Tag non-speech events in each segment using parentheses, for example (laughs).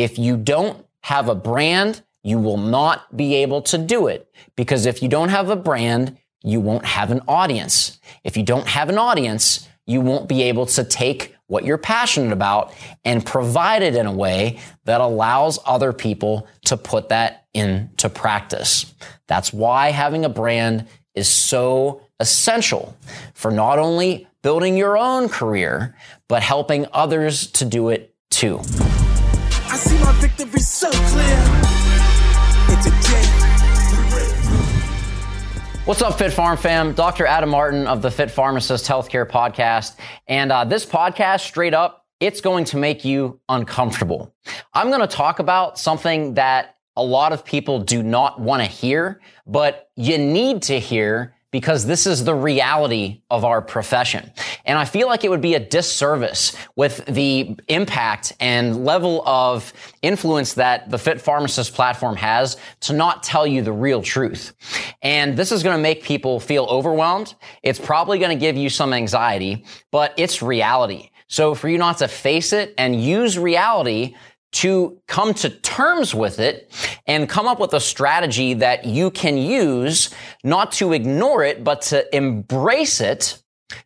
If you don't have a brand, you will not be able to do it because if you don't have a brand, you won't have an audience. If you don't have an audience, you won't be able to take what you're passionate about and provide it in a way that allows other people to put that into practice. That's why having a brand is so essential for not only building your own career, but helping others to do it too. I see my victory so clear. What's up, FitPharmFam? Dr. Adam Martin of the Fit Pharmacist Healthcare Podcast. And uh, this podcast, straight up, it's going to make you uncomfortable. I'm going to talk about something that a lot of people do not want to hear, but you need to hear because this is the reality of our profession. And I feel like it would be a disservice with the impact and level of influence that the Fit Pharmacist platform has to not tell you the real truth. And this is going to make people feel overwhelmed. It's probably going to give you some anxiety, but it's reality. So for you not to face it and use reality to come to terms with it and come up with a strategy that you can use, not to ignore it, but to embrace it.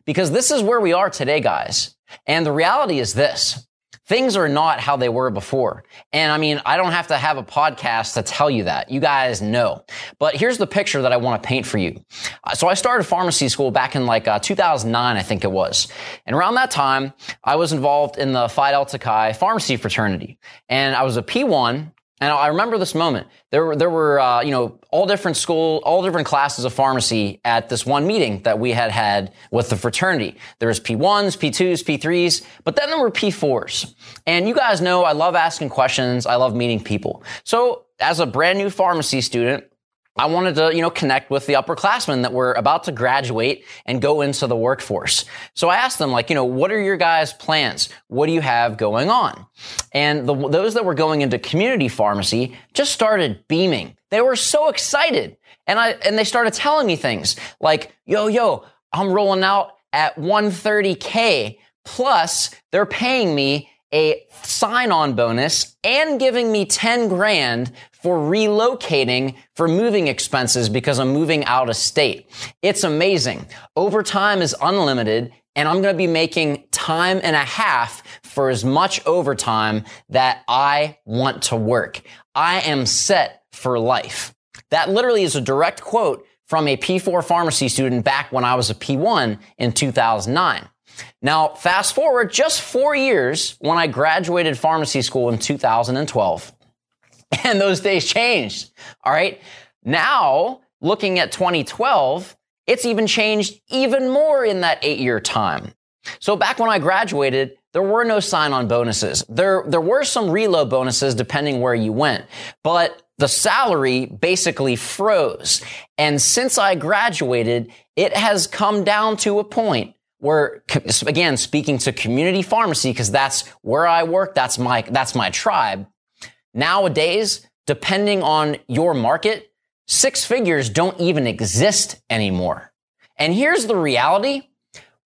Because this is where we are today, guys. And the reality is this. Things are not how they were before. And I mean, I don't have to have a podcast to tell you that. You guys know. But here's the picture that I want to paint for you. Uh, so I started pharmacy school back in like uh, 2009, I think it was. And around that time, I was involved in the Phi Delta Chi pharmacy fraternity. And I was a P1 and I remember this moment. There were, there were, uh, you know, all different school, all different classes of pharmacy at this one meeting that we had had with the fraternity. There was P1s, P2s, P3s, but then there were P4s. And you guys know I love asking questions. I love meeting people. So as a brand new pharmacy student, I wanted to, you know, connect with the upperclassmen that were about to graduate and go into the workforce. So I asked them, like, you know, what are your guys' plans? What do you have going on? And the, those that were going into community pharmacy just started beaming. They were so excited. And I, and they started telling me things like, yo, yo, I'm rolling out at 130K. Plus, they're paying me a sign on bonus and giving me 10 grand for relocating for moving expenses because I'm moving out of state. It's amazing. Overtime is unlimited and I'm going to be making time and a half for as much overtime that I want to work. I am set for life. That literally is a direct quote from a P4 pharmacy student back when I was a P1 in 2009. Now, fast forward just four years when I graduated pharmacy school in 2012. (laughs) And those days changed. All right. Now, looking at 2012, it's even changed even more in that eight year time. So back when I graduated, there were no sign on bonuses. There, there were some reload bonuses depending where you went, but the salary basically froze. And since I graduated, it has come down to a point where again speaking to community pharmacy because that's where I work that's my that's my tribe. Nowadays depending on your market six figures don't even exist anymore. And here's the reality.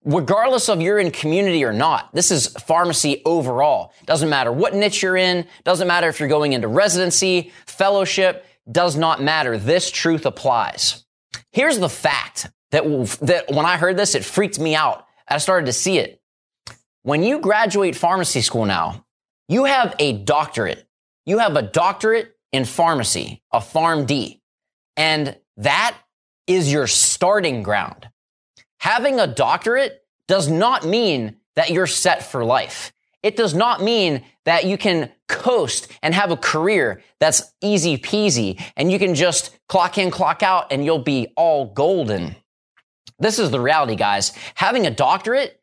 Regardless of you're in community or not this is pharmacy overall. Doesn't matter what niche you're in doesn't matter if you're going into residency fellowship does not matter. This truth applies. Here's the fact that, that when I heard this, it freaked me out I started to see it. When you graduate pharmacy school now, you have a doctorate. You have a doctorate in pharmacy, a PharmD. And that is your starting ground. Having a doctorate does not mean that you're set for life. It does not mean that you can coast and have a career that's easy peasy and you can just clock in, clock out, and you'll be all golden. This is the reality, guys. Having a doctorate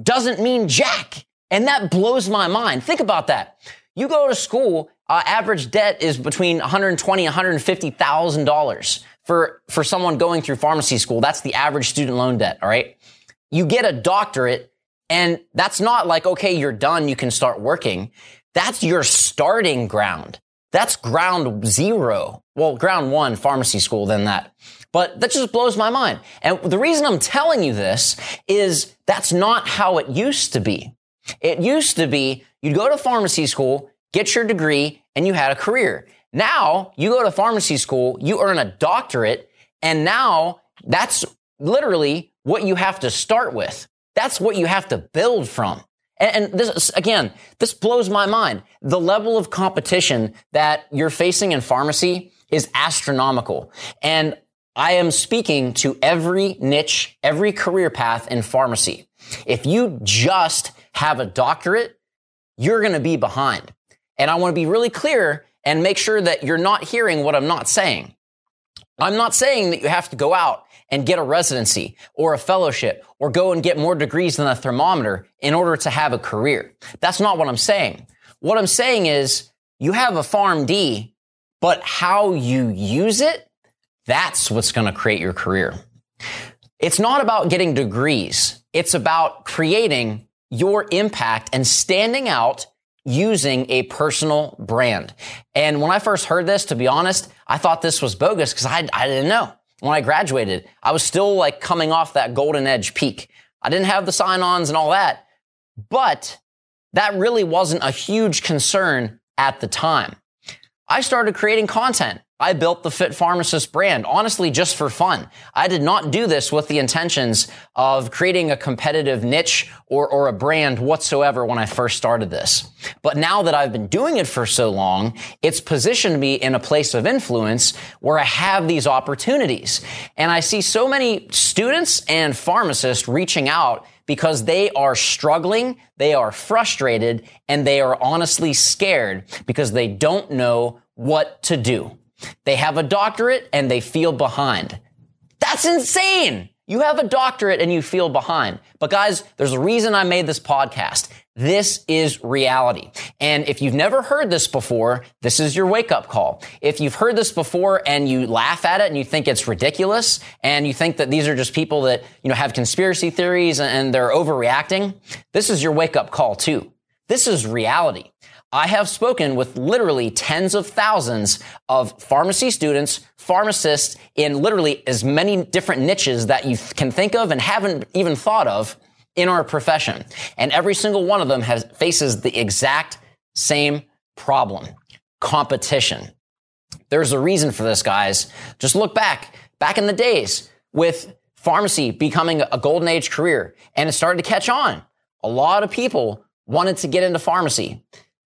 doesn't mean jack. And that blows my mind. Think about that. You go to school, uh, average debt is between 120 $150,000 for, for someone going through pharmacy school. That's the average student loan debt. All right. You get a doctorate and that's not like, okay, you're done. You can start working. That's your starting ground. That's ground zero. Well, ground one, pharmacy school, then that. But that just blows my mind. And the reason I'm telling you this is that's not how it used to be. It used to be you'd go to pharmacy school get your degree, and you had a career. Now you go to pharmacy school, you earn a doctorate, and now that's literally what you have to start with. That's what you have to build from. And, this, again, this blows my mind. The level of competition that you're facing in pharmacy is astronomical. And I am speaking to every niche, every career path in pharmacy. If you just have a doctorate, you're going to be behind. And I want to be really clear and make sure that you're not hearing what I'm not saying. I'm not saying that you have to go out and get a residency or a fellowship or go and get more degrees than a thermometer in order to have a career. That's not what I'm saying. What I'm saying is you have a PharmD, but how you use it, that's what's going to create your career. It's not about getting degrees. It's about creating your impact and standing out using a personal brand. And when I first heard this, to be honest, I thought this was bogus because I, I didn't know. When I graduated, I was still like coming off that golden edge peak. I didn't have the sign ons and all that, but that really wasn't a huge concern at the time. I started creating content. I built the Fit Pharmacist brand, honestly, just for fun. I did not do this with the intentions of creating a competitive niche or, or a brand whatsoever when I first started this. But now that I've been doing it for so long, it's positioned me in a place of influence where I have these opportunities. And I see so many students and pharmacists reaching out because they are struggling, they are frustrated, and they are honestly scared because they don't know what to do. They have a doctorate and they feel behind. That's insane. You have a doctorate and you feel behind. But guys, there's a reason I made this podcast. This is reality. And if you've never heard this before, this is your wake up call. If you've heard this before and you laugh at it and you think it's ridiculous and you think that these are just people that, you know, have conspiracy theories and they're overreacting, this is your wake up call too. This is reality. I have spoken with literally tens of thousands of pharmacy students, pharmacists in literally as many different niches that you can think of and haven't even thought of in our profession. And every single one of them has faces the exact same problem. Competition. There's a reason for this, guys. Just look back, back in the days with pharmacy becoming a golden age career and it started to catch on. A lot of people wanted to get into pharmacy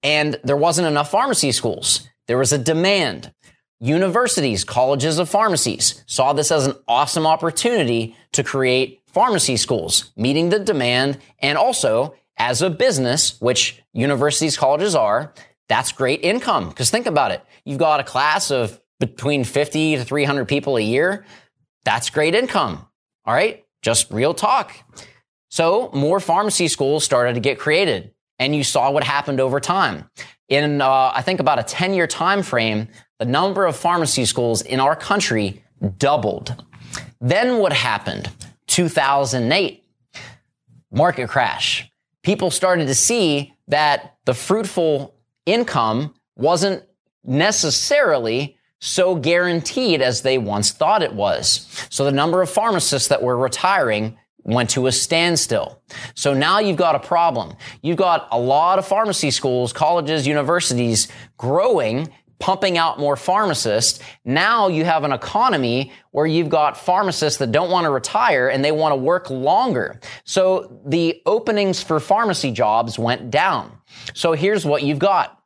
and there wasn't enough pharmacy schools. There was a demand. Universities, colleges of pharmacies saw this as an awesome opportunity to create pharmacy schools, meeting the demand and also as a business, which universities, colleges are, that's great income. Because think about it. You've got a class of between 50 to 300 people a year. That's great income. All right. Just real talk. So more pharmacy schools started to get created and you saw what happened over time. In, uh, I think about a 10 year time frame, the number of pharmacy schools in our country doubled. Then what happened? 2008, market crash. People started to see that the fruitful income wasn't necessarily so guaranteed as they once thought it was. So the number of pharmacists that were retiring went to a standstill. So now you've got a problem. You've got a lot of pharmacy schools, colleges, universities growing, pumping out more pharmacists. Now you have an economy where you've got pharmacists that don't want to retire and they want to work longer. So the openings for pharmacy jobs went down. So here's what you've got.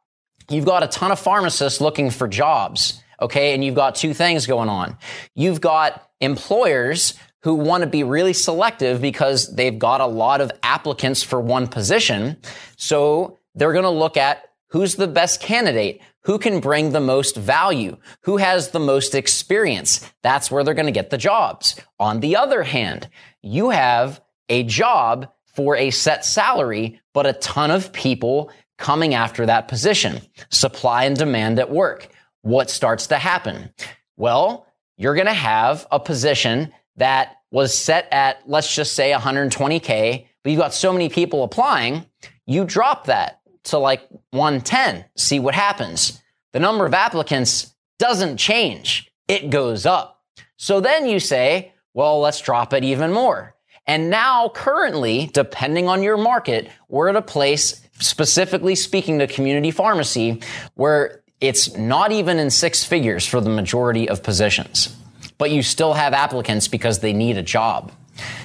You've got a ton of pharmacists looking for jobs. Okay. And you've got two things going on. You've got employers who want to be really selective because they've got a lot of applicants for one position. So they're going to look at who's the best candidate, who can bring the most value, who has the most experience. That's where they're going to get the jobs. On the other hand, you have a job for a set salary, but a ton of people coming after that position. Supply and demand at work. What starts to happen? Well, you're going to have a position that was set at, let's just say 120K, but you've got so many people applying, you drop that to like 110, see what happens. The number of applicants doesn't change. It goes up. So then you say, well, let's drop it even more. And now currently, depending on your market, we're at a place specifically speaking to community pharmacy, where it's not even in six figures for the majority of positions, but you still have applicants because they need a job.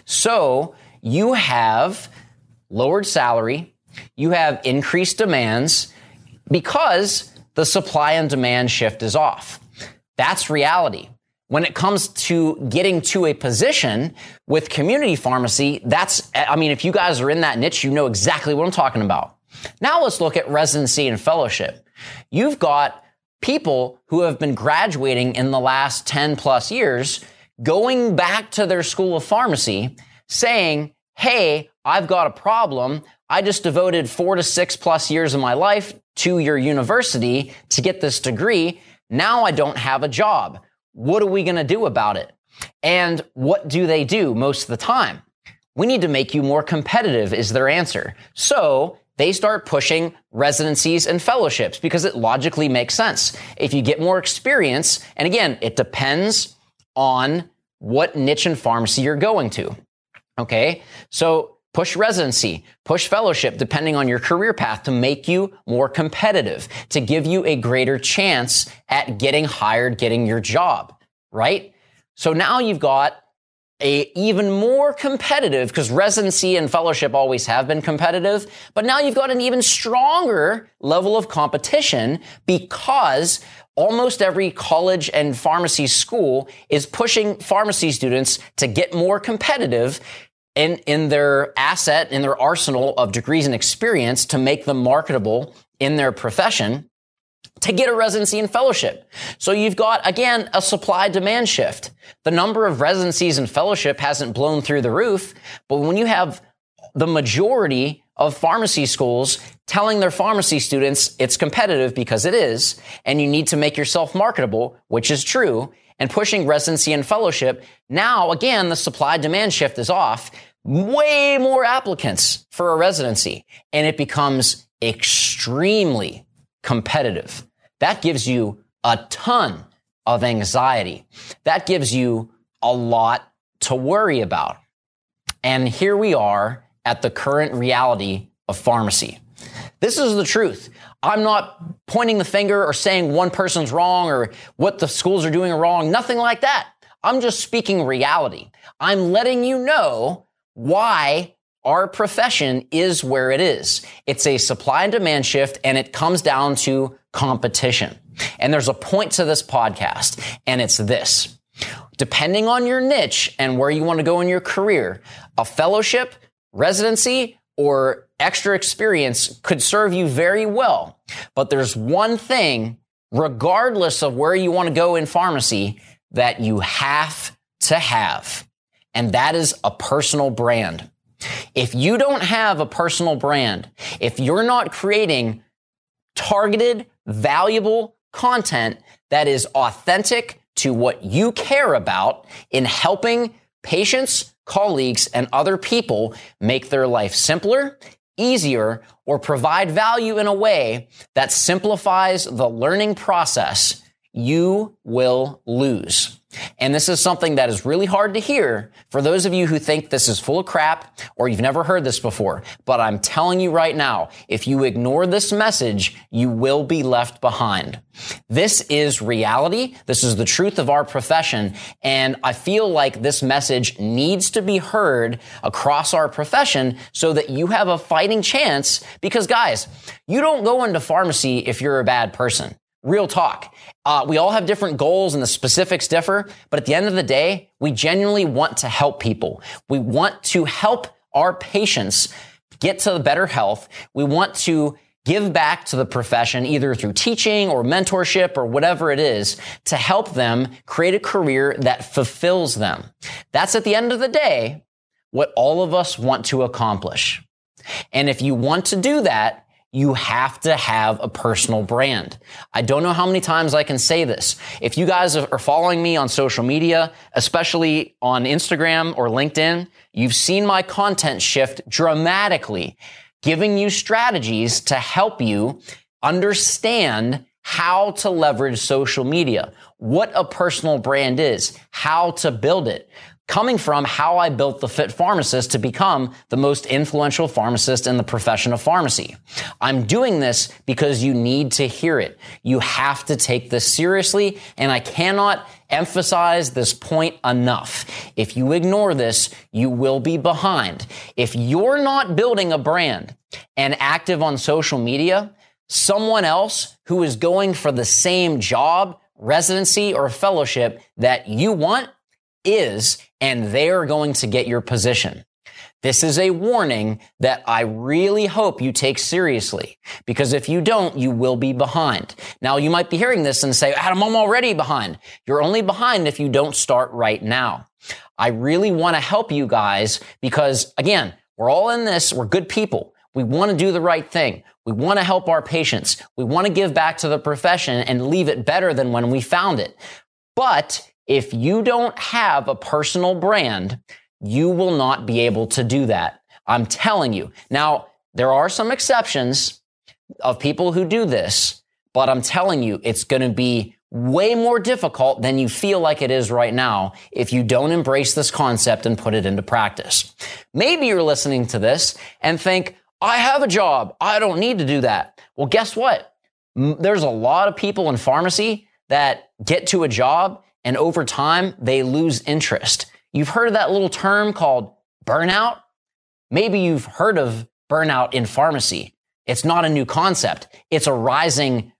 So you have lowered salary, you have increased demands because the supply and demand shift is off. That's reality. When it comes to getting to a position with community pharmacy, that's, I mean, if you guys are in that niche, you know exactly what I'm talking about. Now let's look at residency and fellowship. You've got people who have been graduating in the last 10 plus years going back to their school of pharmacy saying, Hey, I've got a problem. I just devoted four to six plus years of my life to your university to get this degree. Now I don't have a job. What are we going to do about it? And what do they do most of the time? We need to make you more competitive is their answer. So they start pushing residencies and fellowships because it logically makes sense. If you get more experience, and again, it depends on what niche and pharmacy you're going to. Okay. So push residency, push fellowship, depending on your career path to make you more competitive, to give you a greater chance at getting hired, getting your job, right? So now you've got a even more competitive because residency and fellowship always have been competitive, but now you've got an even stronger level of competition because almost every college and pharmacy school is pushing pharmacy students to get more competitive in, in their asset, in their arsenal of degrees and experience to make them marketable in their profession to get a residency and fellowship. So you've got, again, a supply demand shift. The number of residencies and fellowship hasn't blown through the roof, but when you have the majority of pharmacy schools telling their pharmacy students it's competitive because it is, and you need to make yourself marketable, which is true, and pushing residency and fellowship, now again, the supply demand shift is off. Way more applicants for a residency, and it becomes extremely competitive. That gives you a ton of anxiety. That gives you a lot to worry about. And here we are at the current reality of pharmacy. This is the truth. I'm not pointing the finger or saying one person's wrong or what the schools are doing wrong. Nothing like that. I'm just speaking reality. I'm letting you know why our profession is where it is. It's a supply and demand shift and it comes down to competition. And there's a point to this podcast and it's this. Depending on your niche and where you want to go in your career, a fellowship, residency, or extra experience could serve you very well. But there's one thing, regardless of where you want to go in pharmacy, that you have to have. And that is a personal brand. If you don't have a personal brand, if you're not creating targeted, valuable content that is authentic to what you care about in helping patients, colleagues, and other people make their life simpler, easier, or provide value in a way that simplifies the learning process, you will lose. And this is something that is really hard to hear for those of you who think this is full of crap or you've never heard this before. But I'm telling you right now, if you ignore this message, you will be left behind. This is reality. This is the truth of our profession. And I feel like this message needs to be heard across our profession so that you have a fighting chance. Because guys, you don't go into pharmacy if you're a bad person. Real talk. Uh, we all have different goals and the specifics differ, but at the end of the day, we genuinely want to help people. We want to help our patients get to better health. We want to give back to the profession either through teaching or mentorship or whatever it is to help them create a career that fulfills them. That's at the end of the day what all of us want to accomplish. And if you want to do that, you have to have a personal brand. I don't know how many times I can say this. If you guys are following me on social media, especially on Instagram or LinkedIn, you've seen my content shift dramatically, giving you strategies to help you understand how to leverage social media, what a personal brand is, how to build it. Coming from how I built the Fit Pharmacist to become the most influential pharmacist in the profession of pharmacy. I'm doing this because you need to hear it. You have to take this seriously, and I cannot emphasize this point enough. If you ignore this, you will be behind. If you're not building a brand and active on social media, someone else who is going for the same job, residency, or fellowship that you want is, and they're going to get your position. This is a warning that I really hope you take seriously because if you don't, you will be behind. Now you might be hearing this and say, Adam, I'm already behind. You're only behind if you don't start right now. I really want to help you guys because again, we're all in this. We're good people. We want to do the right thing. We want to help our patients. We want to give back to the profession and leave it better than when we found it. But if you don't have a personal brand, you will not be able to do that. I'm telling you. Now, there are some exceptions of people who do this, but I'm telling you, it's going to be way more difficult than you feel like it is right now if you don't embrace this concept and put it into practice. Maybe you're listening to this and think, I have a job. I don't need to do that. Well, guess what? There's a lot of people in pharmacy that get to a job and over time they lose interest. You've heard of that little term called burnout? Maybe you've heard of burnout in pharmacy. It's not a new concept. It's a rising,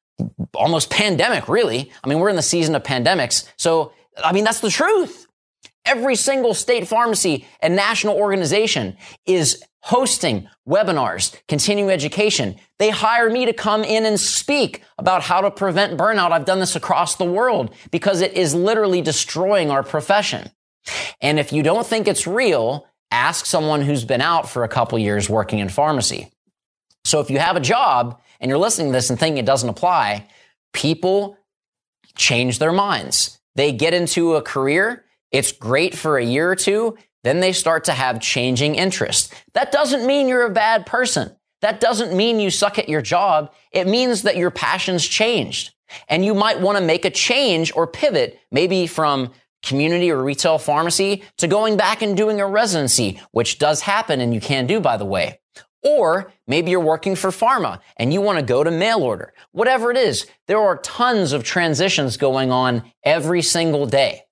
almost pandemic, really. I mean, we're in the season of pandemics. So, I mean, that's the truth. Every single state pharmacy and national organization is hosting webinars, continuing education. They hire me to come in and speak about how to prevent burnout. I've done this across the world because it is literally destroying our profession. And if you don't think it's real, ask someone who's been out for a couple years working in pharmacy. So if you have a job and you're listening to this and thinking it doesn't apply, people change their minds. They get into a career. It's great for a year or two. Then they start to have changing interests. That doesn't mean you're a bad person. That doesn't mean you suck at your job. It means that your passions changed. And you might want to make a change or pivot, maybe from community or retail pharmacy to going back and doing a residency, which does happen and you can do, by the way. Or maybe you're working for pharma and you want to go to mail order. Whatever it is, there are tons of transitions going on every single day.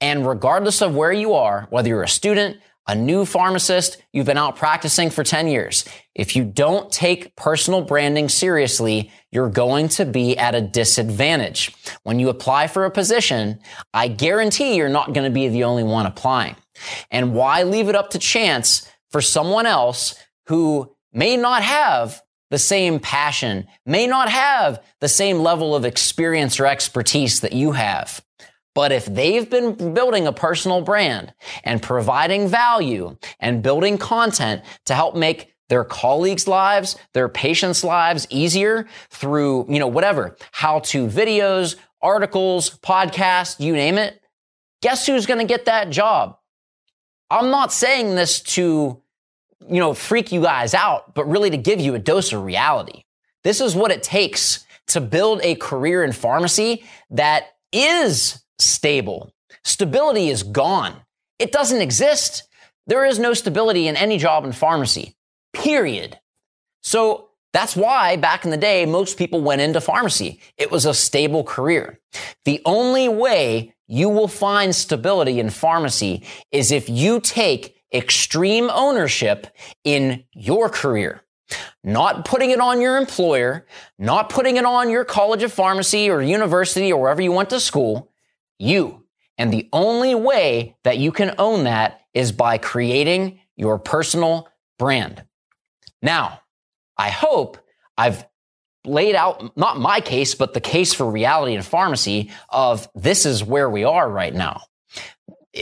And regardless of where you are, whether you're a student, a new pharmacist, you've been out practicing for 10 years. If you don't take personal branding seriously, you're going to be at a disadvantage. When you apply for a position, I guarantee you're not going to be the only one applying. And why leave it up to chance for someone else who may not have the same passion, may not have the same level of experience or expertise that you have? But if they've been building a personal brand and providing value and building content to help make their colleagues' lives, their patients' lives easier through, you know, whatever, how to videos, articles, podcasts, you name it, guess who's going to get that job? I'm not saying this to, you know, freak you guys out, but really to give you a dose of reality. This is what it takes to build a career in pharmacy that is stable. Stability is gone. It doesn't exist. There is no stability in any job in pharmacy, period. So that's why back in the day, most people went into pharmacy. It was a stable career. The only way you will find stability in pharmacy is if you take extreme ownership in your career. Not putting it on your employer, not putting it on your college of pharmacy or university or wherever you went to school, you. And the only way that you can own that is by creating your personal brand. Now, I hope I've laid out not my case, but the case for reality and pharmacy of this is where we are right now.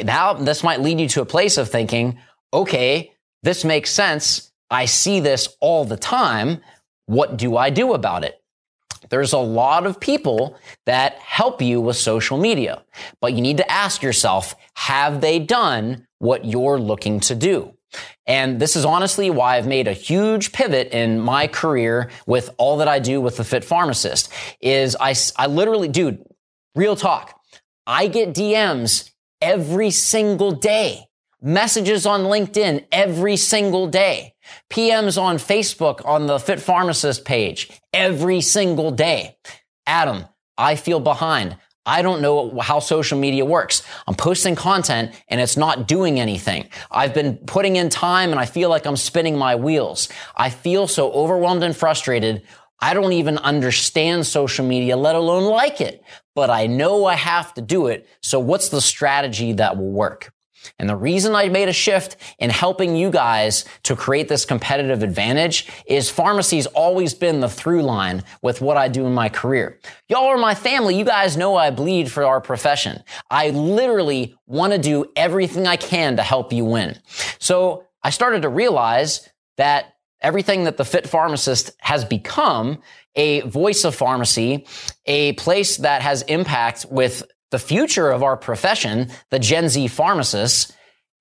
Now, this might lead you to a place of thinking, okay, this makes sense. I see this all the time. What do I do about it? There's a lot of people that help you with social media, but you need to ask yourself, have they done what you're looking to do? And this is honestly why I've made a huge pivot in my career with all that I do with the Fit Pharmacist is I, I literally, dude, real talk. I get DMs every single day. Messages on LinkedIn every single day. PMs on Facebook on the Fit Pharmacist page every single day. Adam, I feel behind. I don't know how social media works. I'm posting content and it's not doing anything. I've been putting in time and I feel like I'm spinning my wheels. I feel so overwhelmed and frustrated. I don't even understand social media, let alone like it, but I know I have to do it. So what's the strategy that will work? And the reason I made a shift in helping you guys to create this competitive advantage is pharmacy's always been the through line with what I do in my career. Y'all are my family. You guys know I bleed for our profession. I literally want to do everything I can to help you win. So I started to realize that everything that the fit pharmacist has become a voice of pharmacy, a place that has impact with the future of our profession, the Gen Z pharmacists,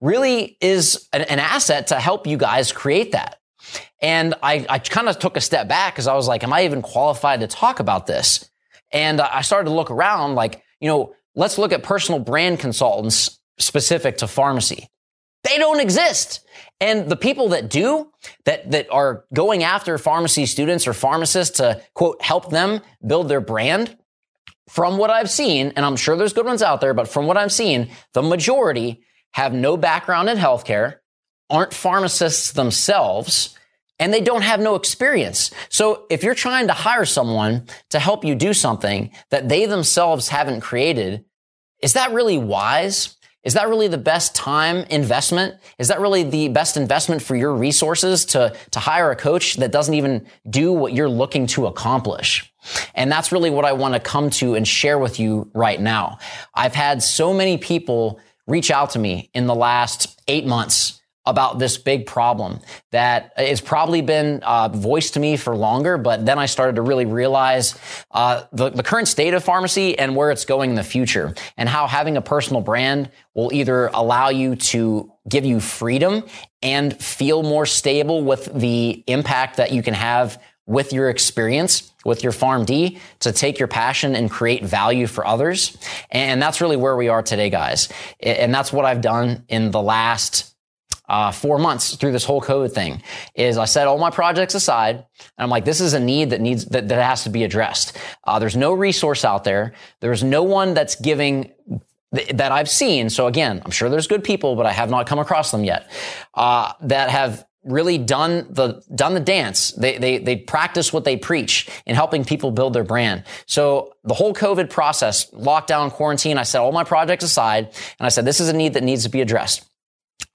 really is an, an asset to help you guys create that. And I, I kind of took a step back because I was like, am I even qualified to talk about this? And I started to look around like, you know, let's look at personal brand consultants specific to pharmacy. They don't exist. And the people that do, that, that are going after pharmacy students or pharmacists to quote, help them build their brand, from what I've seen, and I'm sure there's good ones out there, but from what I've seen, the majority have no background in healthcare, aren't pharmacists themselves, and they don't have no experience. So if you're trying to hire someone to help you do something that they themselves haven't created, is that really wise? Is that really the best time investment? Is that really the best investment for your resources to, to hire a coach that doesn't even do what you're looking to accomplish? And that's really what I want to come to and share with you right now. I've had so many people reach out to me in the last eight months about this big problem that has probably been uh, voiced to me for longer, but then I started to really realize uh, the, the current state of pharmacy and where it's going in the future, and how having a personal brand will either allow you to give you freedom and feel more stable with the impact that you can have with your experience with your PharmD to take your passion and create value for others. And that's really where we are today, guys. And that's what I've done in the last uh, four months through this whole COVID thing is I set all my projects aside and I'm like, this is a need that needs, that, that has to be addressed. Uh, there's no resource out there. There's no one that's giving th- that I've seen. So again, I'm sure there's good people, but I have not come across them yet, uh, that have really done the done the dance. They they they practice what they preach in helping people build their brand. So the whole COVID process, lockdown, quarantine, I set all my projects aside and I said this is a need that needs to be addressed.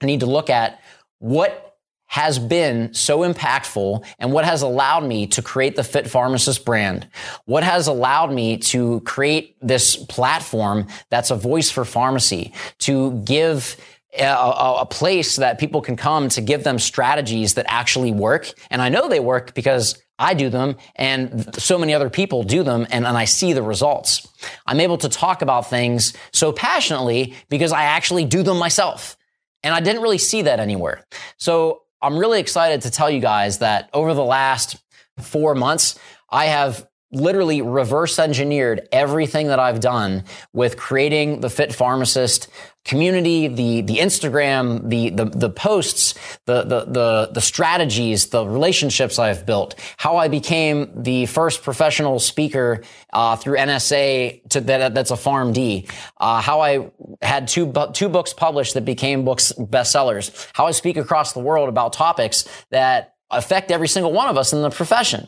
I need to look at what has been so impactful and what has allowed me to create the Fit Pharmacist brand. What has allowed me to create this platform that's a voice for pharmacy, to give a, a, place that people can come to give them strategies that actually work. And I know they work because I do them and so many other people do them and, and I see the results. I'm able to talk about things so passionately because I actually do them myself. And I didn't really see that anywhere. So I'm really excited to tell you guys that over the last four months, I have literally reverse engineered everything that I've done with creating the Fit Pharmacist community, the the Instagram, the the the posts, the the the the strategies, the relationships I've built, how I became the first professional speaker uh, through NSA to that that's a PharmD, uh, how I had two two books published that became books bestsellers, how I speak across the world about topics that affect every single one of us in the profession.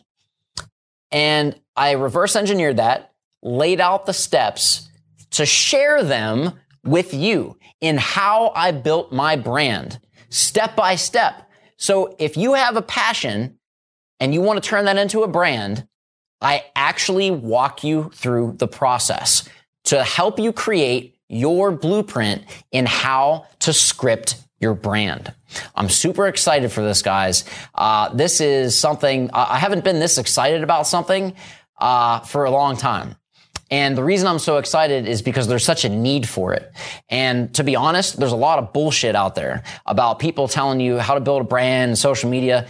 And I reverse engineered that, laid out the steps to share them with you in how I built my brand step by step. So if you have a passion and you want to turn that into a brand, I actually walk you through the process to help you create your blueprint in how to script your brand. I'm super excited for this, guys. Uh, this is something I haven't been this excited about something uh, for a long time. And the reason I'm so excited is because there's such a need for it. And to be honest, there's a lot of bullshit out there about people telling you how to build a brand, social media.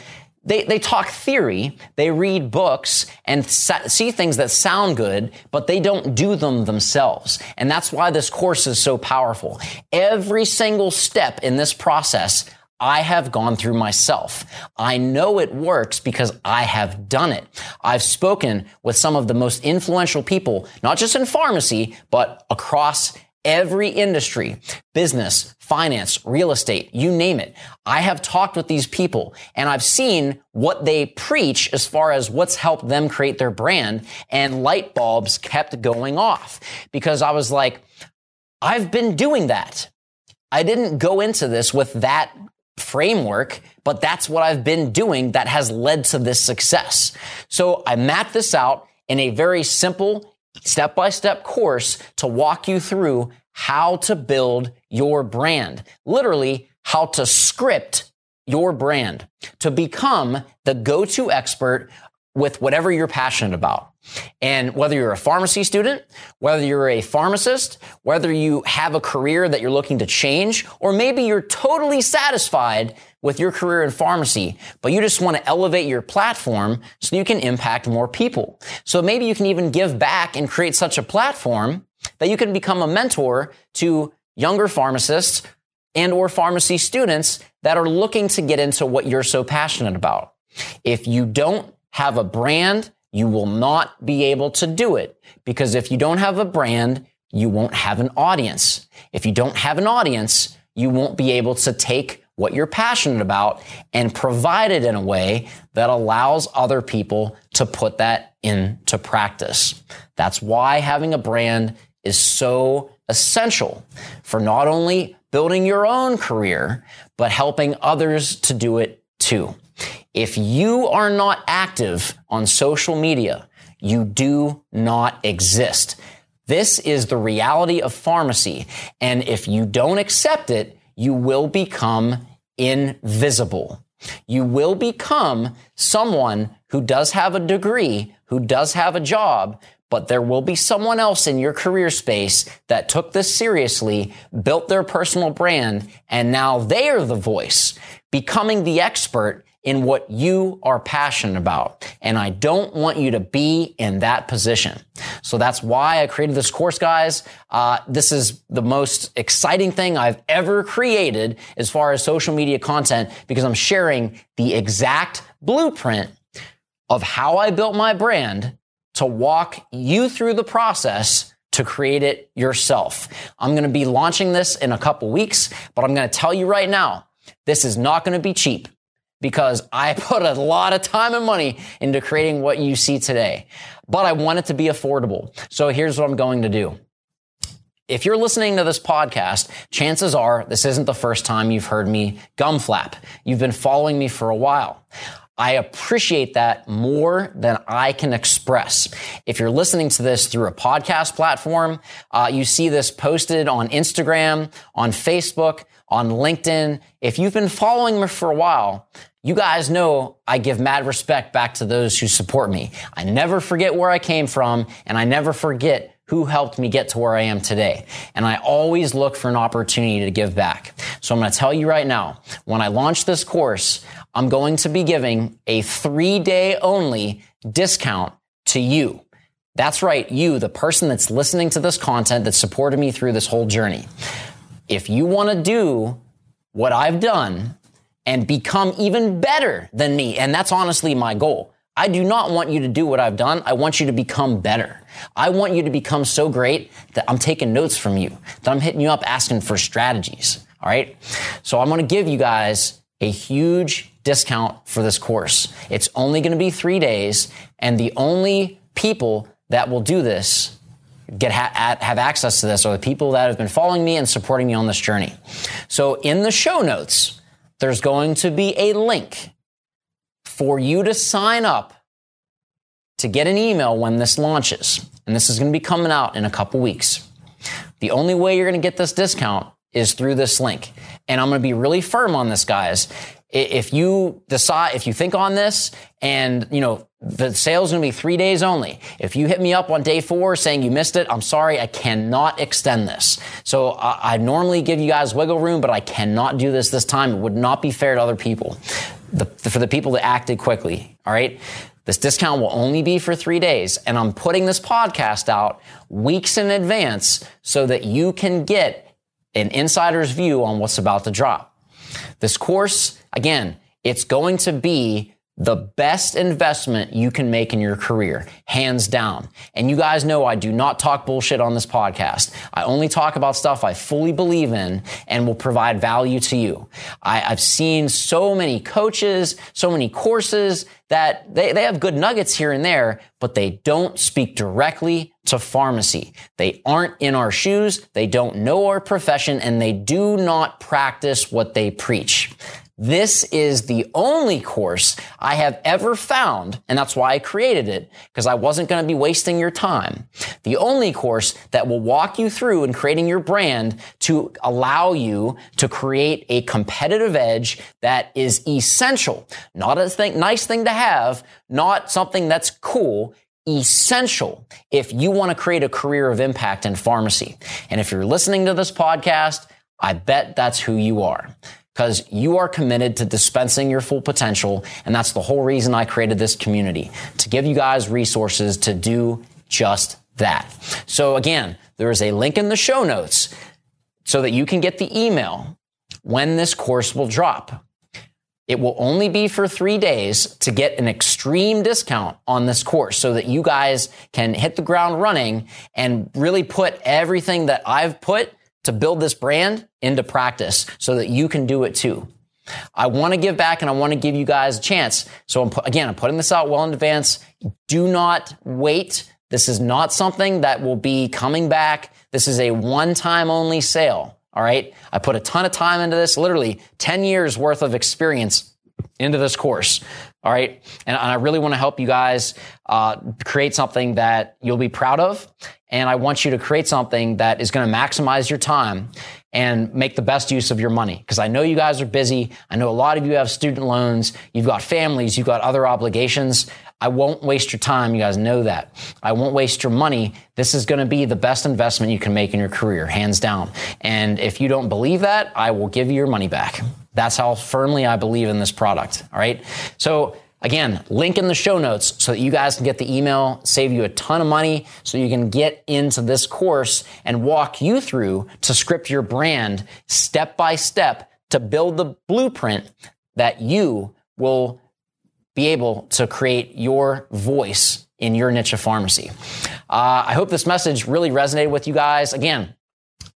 they, they talk theory, they read books and sa- see things that sound good, but they don't do them themselves. And that's why this course is so powerful. Every single step in this process, I have gone through myself. I know it works because I have done it. I've spoken with some of the most influential people, not just in pharmacy, but across every industry, business, finance, real estate, you name it. I have talked with these people and I've seen what they preach as far as what's helped them create their brand and light bulbs kept going off because I was like, I've been doing that. I didn't go into this with that framework, but that's what I've been doing that has led to this success. So I mapped this out in a very simple step by step course to walk you through how to build your brand. Literally, how to script your brand to become the go-to expert with whatever you're passionate about. And whether you're a pharmacy student, whether you're a pharmacist, whether you have a career that you're looking to change, or maybe you're totally satisfied with your career in pharmacy, but you just want to elevate your platform so you can impact more people. So maybe you can even give back and create such a platform that you can become a mentor to younger pharmacists and or pharmacy students that are looking to get into what you're so passionate about. If you don't have a brand, you will not be able to do it because if you don't have a brand, you won't have an audience. If you don't have an audience, you won't be able to take what you're passionate about and provide it in a way that allows other people to put that into practice. That's why having a brand is so essential for not only building your own career, but helping others to do it too. If you are not active on social media, you do not exist. This is the reality of pharmacy. And if you don't accept it, you will become invisible. You will become someone who does have a degree, who does have a job, but there will be someone else in your career space that took this seriously, built their personal brand, and now they are the voice, becoming the expert in what you are passionate about. And I don't want you to be in that position. So that's why I created this course, guys. Uh, this is the most exciting thing I've ever created as far as social media content because I'm sharing the exact blueprint of how I built my brand to walk you through the process to create it yourself. I'm going to be launching this in a couple weeks, but I'm going to tell you right now, this is not going to be cheap because I (laughs) put a lot of time and money into creating what you see today. But I want it to be affordable. So here's what I'm going to do. If you're listening to this podcast, chances are this isn't the first time you've heard me gum flap. You've been following me for a while. I appreciate that more than I can express. If you're listening to this through a podcast platform, uh, you see this posted on Instagram, on Facebook, on LinkedIn. If you've been following me for a while, you guys know I give mad respect back to those who support me. I never forget where I came from and I never forget who helped me get to where I am today. And I always look for an opportunity to give back. So I'm going to tell you right now, when I launch this course, I'm going to be giving a three day only discount to you. That's right. You, the person that's listening to this content that supported me through this whole journey. If you want to do what I've done and become even better than me, and that's honestly my goal. I do not want you to do what I've done. I want you to become better. I want you to become so great that I'm taking notes from you, that I'm hitting you up asking for strategies. All right. So I'm going to give you guys a huge discount for this course. It's only going to be three days and the only people that will do this get ha- have access to this are the people that have been following me and supporting me on this journey. So in the show notes, there's going to be a link for you to sign up to get an email when this launches. And this is going to be coming out in a couple weeks. The only way you're going to get this discount is through this link. And I'm going to be really firm on this, guys. If you decide, if you think on this and, you know, the sale is going to be three days only. If you hit me up on day four saying you missed it, I'm sorry, I cannot extend this. So I, I normally give you guys wiggle room, but I cannot do this this time. It would not be fair to other people. The, for the people that acted quickly. All right. This discount will only be for three days. And I'm putting this podcast out weeks in advance so that you can get an insider's view on what's about to drop. This course, again, it's going to be the best investment you can make in your career, hands down. And you guys know I do not talk bullshit on this podcast. I only talk about stuff I fully believe in and will provide value to you. I, have seen so many coaches, so many courses that they, they have good nuggets here and there, but they don't speak directly to pharmacy. They aren't in our shoes. They don't know our profession and they do not practice what they preach. This is the only course I have ever found, and that's why I created it, because I wasn't going to be wasting your time. The only course that will walk you through in creating your brand to allow you to create a competitive edge that is essential. Not a thing, nice thing to have, not something that's cool essential if you want to create a career of impact in pharmacy. And if you're listening to this podcast, I bet that's who you are because you are committed to dispensing your full potential. And that's the whole reason I created this community to give you guys resources to do just that. So again, there is a link in the show notes so that you can get the email when this course will drop. It will only be for three days to get an extreme discount on this course so that you guys can hit the ground running and really put everything that I've put to build this brand into practice so that you can do it too. I want to give back and I want to give you guys a chance. So I'm, again, I'm putting this out well in advance. Do not wait. This is not something that will be coming back. This is a one time only sale. All right. I put a ton of time into this, literally 10 years worth of experience into this course. All right. And I really want to help you guys uh, create something that you'll be proud of. And I want you to create something that is going to maximize your time and make the best use of your money. Because I know you guys are busy. I know a lot of you have student loans. You've got families. You've got other obligations. I won't waste your time. You guys know that. I won't waste your money. This is going to be the best investment you can make in your career, hands down. And if you don't believe that, I will give you your money back. That's how firmly I believe in this product. All right. So again, link in the show notes so that you guys can get the email, save you a ton of money so you can get into this course and walk you through to script your brand step by step to build the blueprint that you will be able to create your voice in your niche of pharmacy. Uh, I hope this message really resonated with you guys. Again,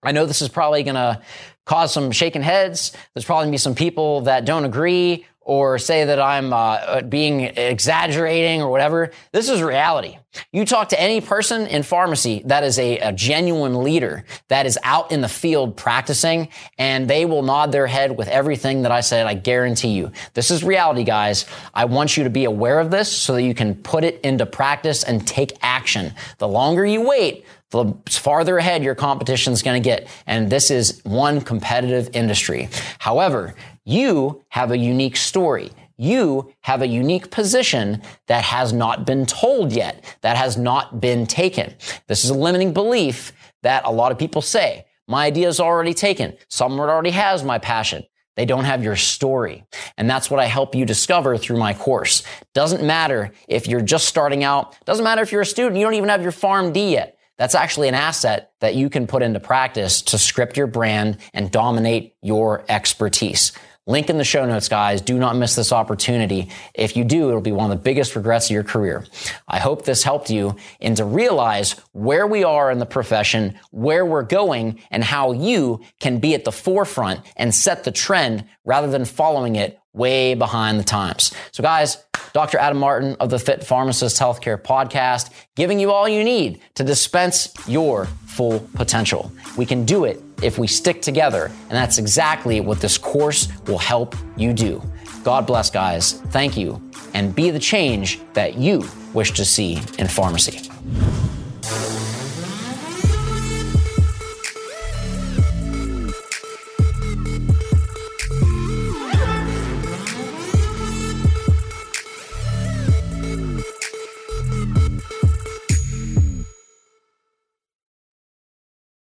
I know this is probably going to cause some shaking heads. There's probably to be some people that don't agree or say that I'm uh, being exaggerating or whatever. This is reality. You talk to any person in pharmacy that is a, a, genuine leader that is out in the field practicing, and they will nod their head with everything that I said. I guarantee you. This is reality, guys. I want you to be aware of this so that you can put it into practice and take action. The longer you wait, the farther ahead your competition is going to get. And this is one competitive industry. However, you have a unique story. You have a unique position that has not been told yet, that has not been taken. This is a limiting belief that a lot of people say. My idea is already taken. Someone already has my passion. They don't have your story. And that's what I help you discover through my course. Doesn't matter if you're just starting out. Doesn't matter if you're a student. You don't even have your PharmD yet. That's actually an asset that you can put into practice to script your brand and dominate your expertise. Link in the show notes, guys. Do not miss this opportunity. If you do, it'll be one of the biggest regrets of your career. I hope this helped you and to realize where we are in the profession, where we're going, and how you can be at the forefront and set the trend rather than following it way behind the times. So guys, Dr. Adam Martin of the Fit Pharmacist Healthcare Podcast, giving you all you need to dispense your full potential. We can do it if we stick together, and that's exactly what this course will help you do. God bless, guys. Thank you, and be the change that you wish to see in pharmacy.